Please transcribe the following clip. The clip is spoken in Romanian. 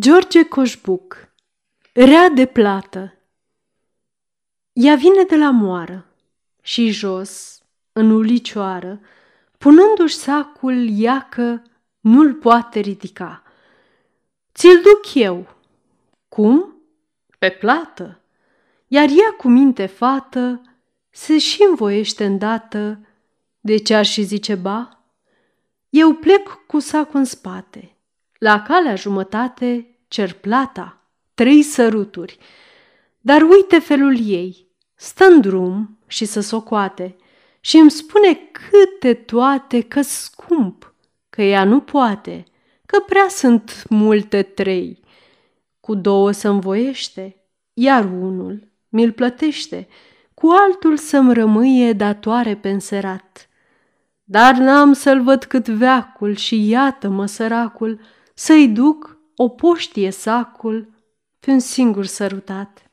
George Coșbuc Rea de plată Ea vine de la moară și jos, în ulicioară, punându-și sacul, iacă nu-l poate ridica. Ți-l duc eu. Cum? Pe plată. Iar ea cu minte fată se și învoiește îndată de ce ar și zice ba? Eu plec cu sacul în spate la calea jumătate cer plata, trei săruturi. Dar uite felul ei, stă în drum și să socoate și îmi spune câte toate că scump, că ea nu poate, că prea sunt multe trei. Cu două să voiește, iar unul mi-l plătește, cu altul să-mi rămâie datoare penserat. Dar n-am să-l văd cât veacul și iată-mă săracul, să-i duc o poștie sacul pe un singur sărutat.